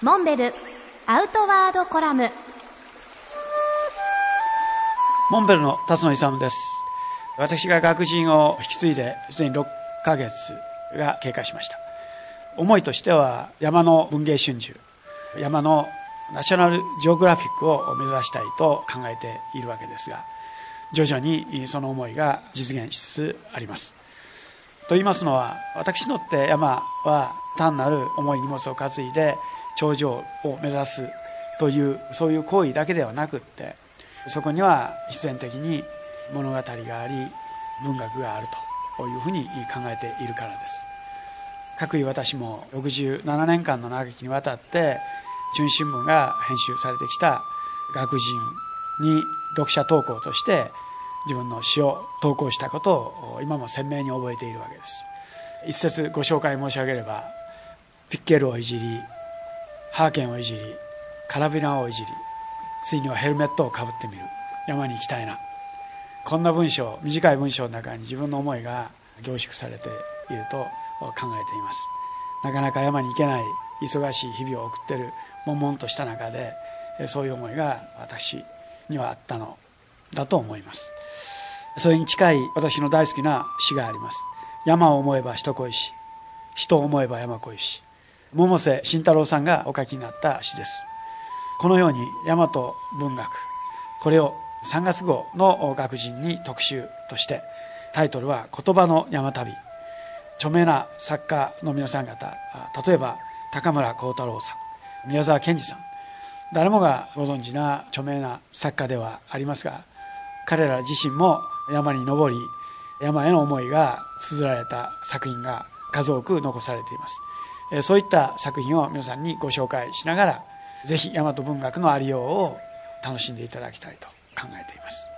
モンベルアウトワードコラム。モンベルの辰野勇です。私が学人を引き継いですでに6ヶ月が経過しました。思いとしては山の文藝春秋山のナショナルジオグラフィックを目指したいと考えているわけですが徐々にその思いが実現しつつあります。と言いますのは私にとって山は単なる重い荷物を担いで頂上を目指すというそういう行為だけではなくってそこには必然的に物語があり文学があるというふうに考えているからです。各位私も67年間の長きにわたって中新聞が編集されてきた学人に読者投稿として自分の詩を投稿したことを今も鮮明に覚えているわけです。一節ご紹介申し上げればピッケルをいじりハーケンをいじりカラビナをいじりついにはヘルメットをかぶってみる。山に行きたいな。こんな文章短い文章の中に自分の思いが凝縮されていると考えています。なかなか山に行けない忙しい日々を送っている悶々とした中でそういう思いが私にはあったのだと思います。それに近い私の大好きな詩があります。山を思えば人恋し人を思えば山恋し。百瀬慎太郎さんがお書きになった詩です。このように大和文学これを3月号の学人に特集としてタイトルは「言葉の山旅」著名な作家の皆さん方例えば高村光太郎さん宮沢賢治さん。誰もがご存知な著名な作家ではありますが彼ら自身も山に登り山への思いが綴られた作品が数多く残されています。そういった作品を皆さんにご紹介しながら是非大和文学のありようを楽しんでいただきたいと考えています。